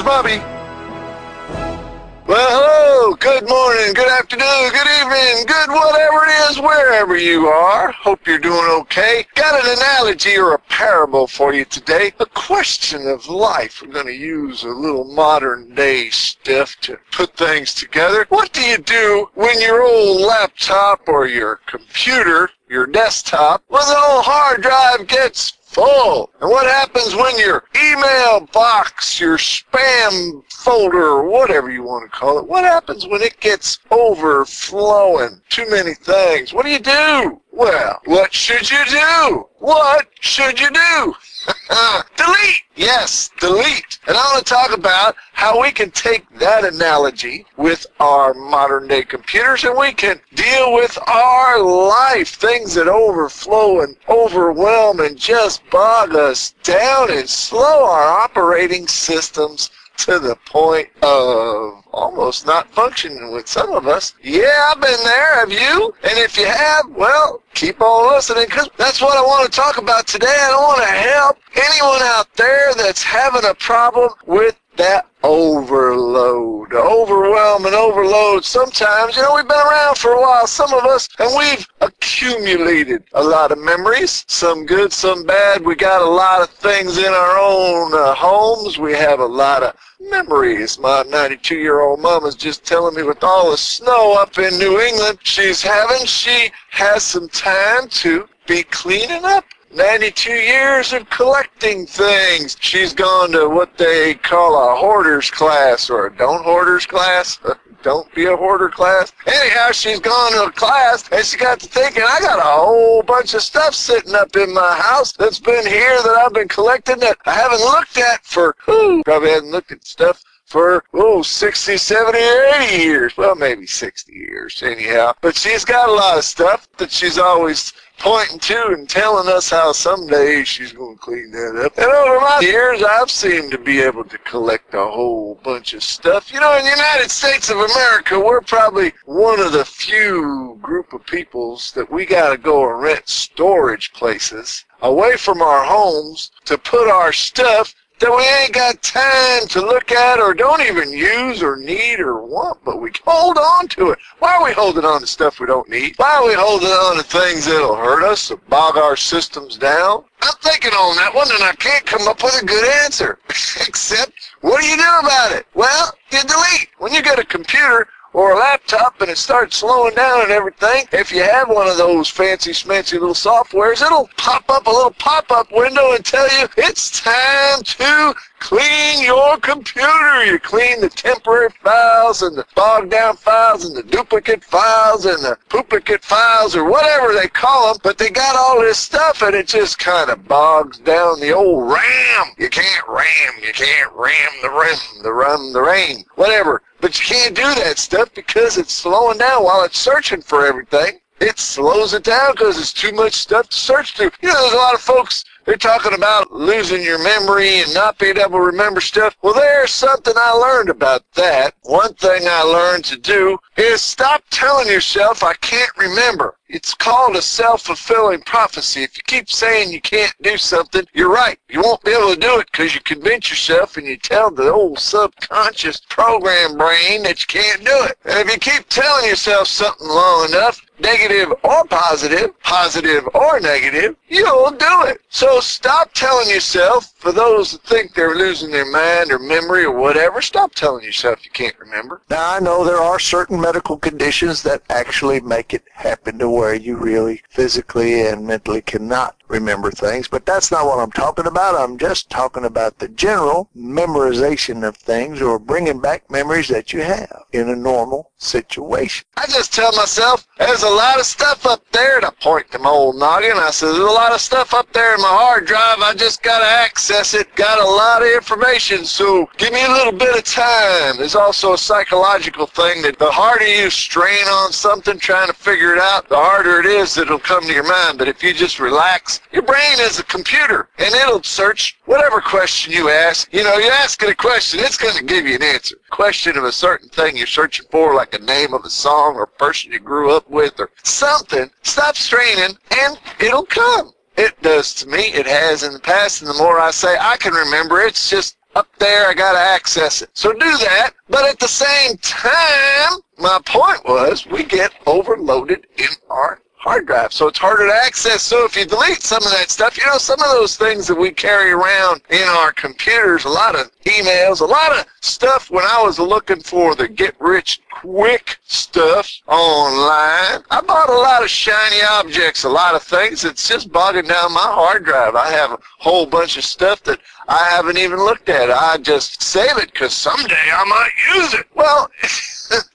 Here's Bobby. Well, hello, good morning, good afternoon, good evening, good whatever it is, wherever you are. Hope you're doing okay. Got an analogy or a parable for you today. A question of life. We're going to use a little modern day stuff to put things together. What do you do when your old laptop or your computer, your desktop, with the old hard drive gets full. And what happens when your email box, your spam folder, or whatever you want to call it, what happens when it gets overflowing? Too many things. What do you do? Well, what should you do? What should you do? delete! Yes, delete. And I want to talk about how we can take that analogy with our modern day computers and we can deal with our life, things that overflow and overwhelm and just bog us down and slow our operating systems to the point of almost not functioning with some of us. Yeah, I've been there. Have you? And if you have, well, keep on listening because that's what I want to talk about today. I want to help anyone out there that's having a problem with that overload, overwhelm and overload. Sometimes, you know, we've been around for a while, some of us, and we've accumulated a lot of memories, some good, some bad. We got a lot of things in our own uh, homes. We have a lot of memories. My 92 year old mom is just telling me with all the snow up in New England she's having, she has some time to be cleaning up 92 years of collecting things. She's gone to what they call a hoarder's class or a don't hoarders class. don't be a hoarder class. Anyhow, she's gone to a class and she got to thinking, I got a whole bunch of stuff sitting up in my house that's been here that I've been collecting that I haven't looked at for, whew, probably haven't looked at stuff for, oh, 60, 70, or 80 years. Well, maybe 60 years, anyhow. But she's got a lot of stuff that she's always pointing to and telling us how someday she's going to clean that up. And over my years, I've seemed to be able to collect a whole bunch of stuff. You know, in the United States of America, we're probably one of the few group of peoples that we got to go and rent storage places away from our homes to put our stuff that we ain't got time to look at or don't even use or need or want, but we hold on to it. Why are we holding on to stuff we don't need? Why are we holding on to things that'll hurt us or bog our systems down? I'm thinking on that one and I can't come up with a good answer. Except, what do you do about it? Well, you delete. When you get a computer, or a laptop and it starts slowing down and everything, if you have one of those fancy smancy little softwares, it'll pop up a little pop-up window and tell you it's time to clean your computer. You clean the temporary files and the bogged down files and the duplicate files and the pooplicate files or whatever they call them, but they got all this stuff and it just kind of bogs down the old RAM. You can't RAM, you can't RAM the RAM, the rum, the rain, whatever. But you can't do that stuff because it's slowing down while it's searching for everything. It slows it down because it's too much stuff to search through. You know, there's a lot of folks they're talking about losing your memory and not being able to remember stuff. Well, there's something I learned about that. One thing I learned to do is stop telling yourself I can't remember. It's called a self-fulfilling prophecy. If you keep saying you can't do something, you're right. You won't be able to do it because you convince yourself and you tell the old subconscious program brain that you can't do it. And if you keep telling yourself something long enough, negative or positive, positive or negative, you'll do it. So stop telling yourself, for those that think they're losing their mind or memory or whatever, stop telling yourself you can't remember. Now, I know there are certain medical conditions that actually make it happen to where you really physically and mentally cannot remember things, but that's not what I'm talking about. I'm just talking about the general memorization of things or bringing back memories that you have in a normal situation. I just tell myself there's a lot of stuff up there, and I point to my old noggin. I said, there's a lot of stuff up there in my hard drive. I just got to access it. Got a lot of information, so give me a little bit of time. There's also a psychological thing that the harder you strain on something trying to figure it out, the harder it is that it'll come to your mind. But if you just relax your brain is a computer, and it'll search whatever question you ask. You know, you ask it a question, it's going to give you an answer. Question of a certain thing you're searching for, like a name of a song or person you grew up with or something, stop straining, and it'll come. It does to me. It has in the past, and the more I say I can remember, it's just up there, I got to access it. So do that, but at the same time, my point was we get overloaded in our hard drive, so it's harder to access. So if you delete some of that stuff, you know, some of those things that we carry around in our computers, a lot of emails, a lot of stuff when I was looking for the get rich quick stuff online. I bought a lot of shiny objects, a lot of things that's just bogging down my hard drive. I have a whole bunch of stuff that I haven't even looked at. I just save it because someday I might use it. Well,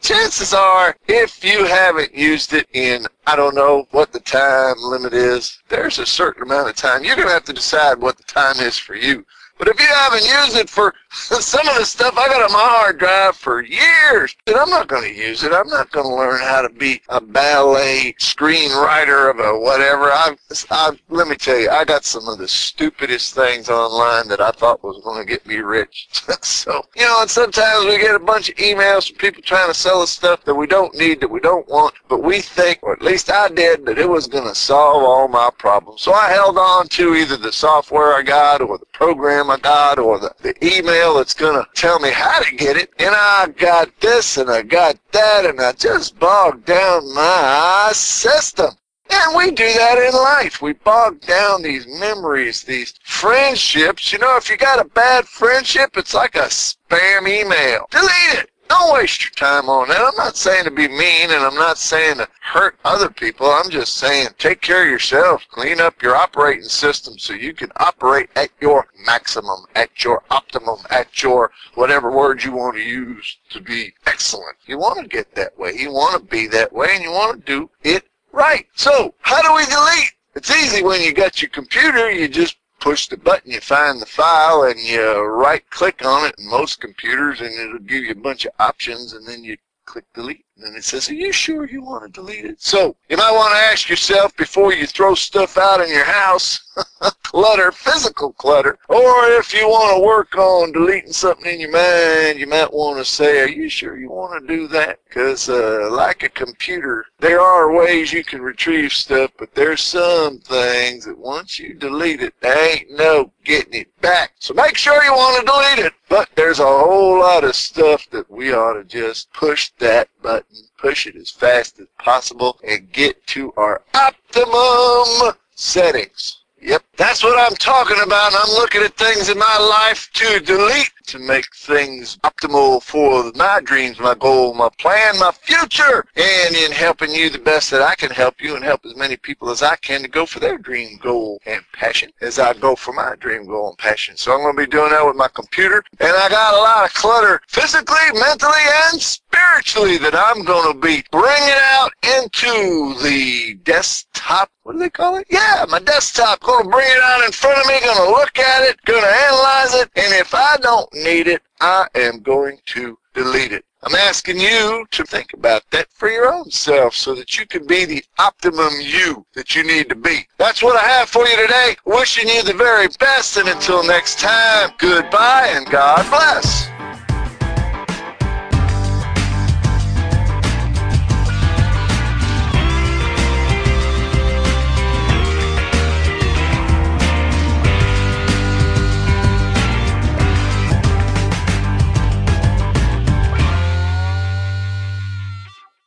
chances are, if you haven't used it in, I don't know what the time limit is, there's a certain amount of time. You're going to have to decide what the time is for you. But if you haven't used it for some of the stuff I got on my hard drive for years, then I'm not going to use it. I'm not going to learn how to be a ballet screenwriter of a whatever. I've, I've, let me tell you, I got some of the stupidest things online that I thought was going to get me rich. so, you know, and sometimes we get a bunch of emails from people trying to sell us stuff that we don't need, that we don't want, but we think, or at least I did, that it was going to solve all my problems. So I held on to either the software I got or the program I got or the, the email that's going to tell me how to get it. And I got this and I got that and I just bogged down my system. And we do that in life. We bog down these memories, these friendships. You know, if you got a bad friendship, it's like a spam email. Delete it. Don't waste your time on that. I'm not saying to be mean and I'm not saying to hurt other people. I'm just saying take care of yourself. Clean up your operating system so you can operate at your maximum, at your optimum, at your whatever word you want to use to be excellent. You want to get that way. You want to be that way and you want to do it right. So how do we delete? It's easy when you got your computer. You just push the button, you find the file, and you right click on it in most computers, and it'll give you a bunch of options, and then you click delete. And then it says, are you sure you want to delete it? So you might want to ask yourself before you throw stuff out in your house, clutter, physical clutter, or if you want to work on deleting something in your mind, you might want to say, are you sure you want to do that? Because uh, like a computer, there are ways you can retrieve stuff, but there's some things that once you delete it, there ain't no getting it back. So make sure you want to delete it. But there's a whole lot of stuff that we ought to just push that button, push it as fast as possible, and get to our optimum settings. Yep, that's what I'm talking about. I'm looking at things in my life to delete to make things optimal for my dreams, my goal, my plan, my future, and in helping you the best that I can help you and help as many people as I can to go for their dream, goal, and passion as I go for my dream, goal, and passion. So I'm going to be doing that with my computer, and I got a lot of clutter physically, mentally, and spiritually that I'm going to be bringing out into the desktop. What do they call it? Yeah, my desktop. To bring it out in front of me, to look at it, to analyze it, and if I don't need it, I am going to delete it. I'm asking you to think about that for your own self so that you can be the optimum you that you need to be. That's what I have for you today. Wishing you the very best and until next time, goodbye and God bless.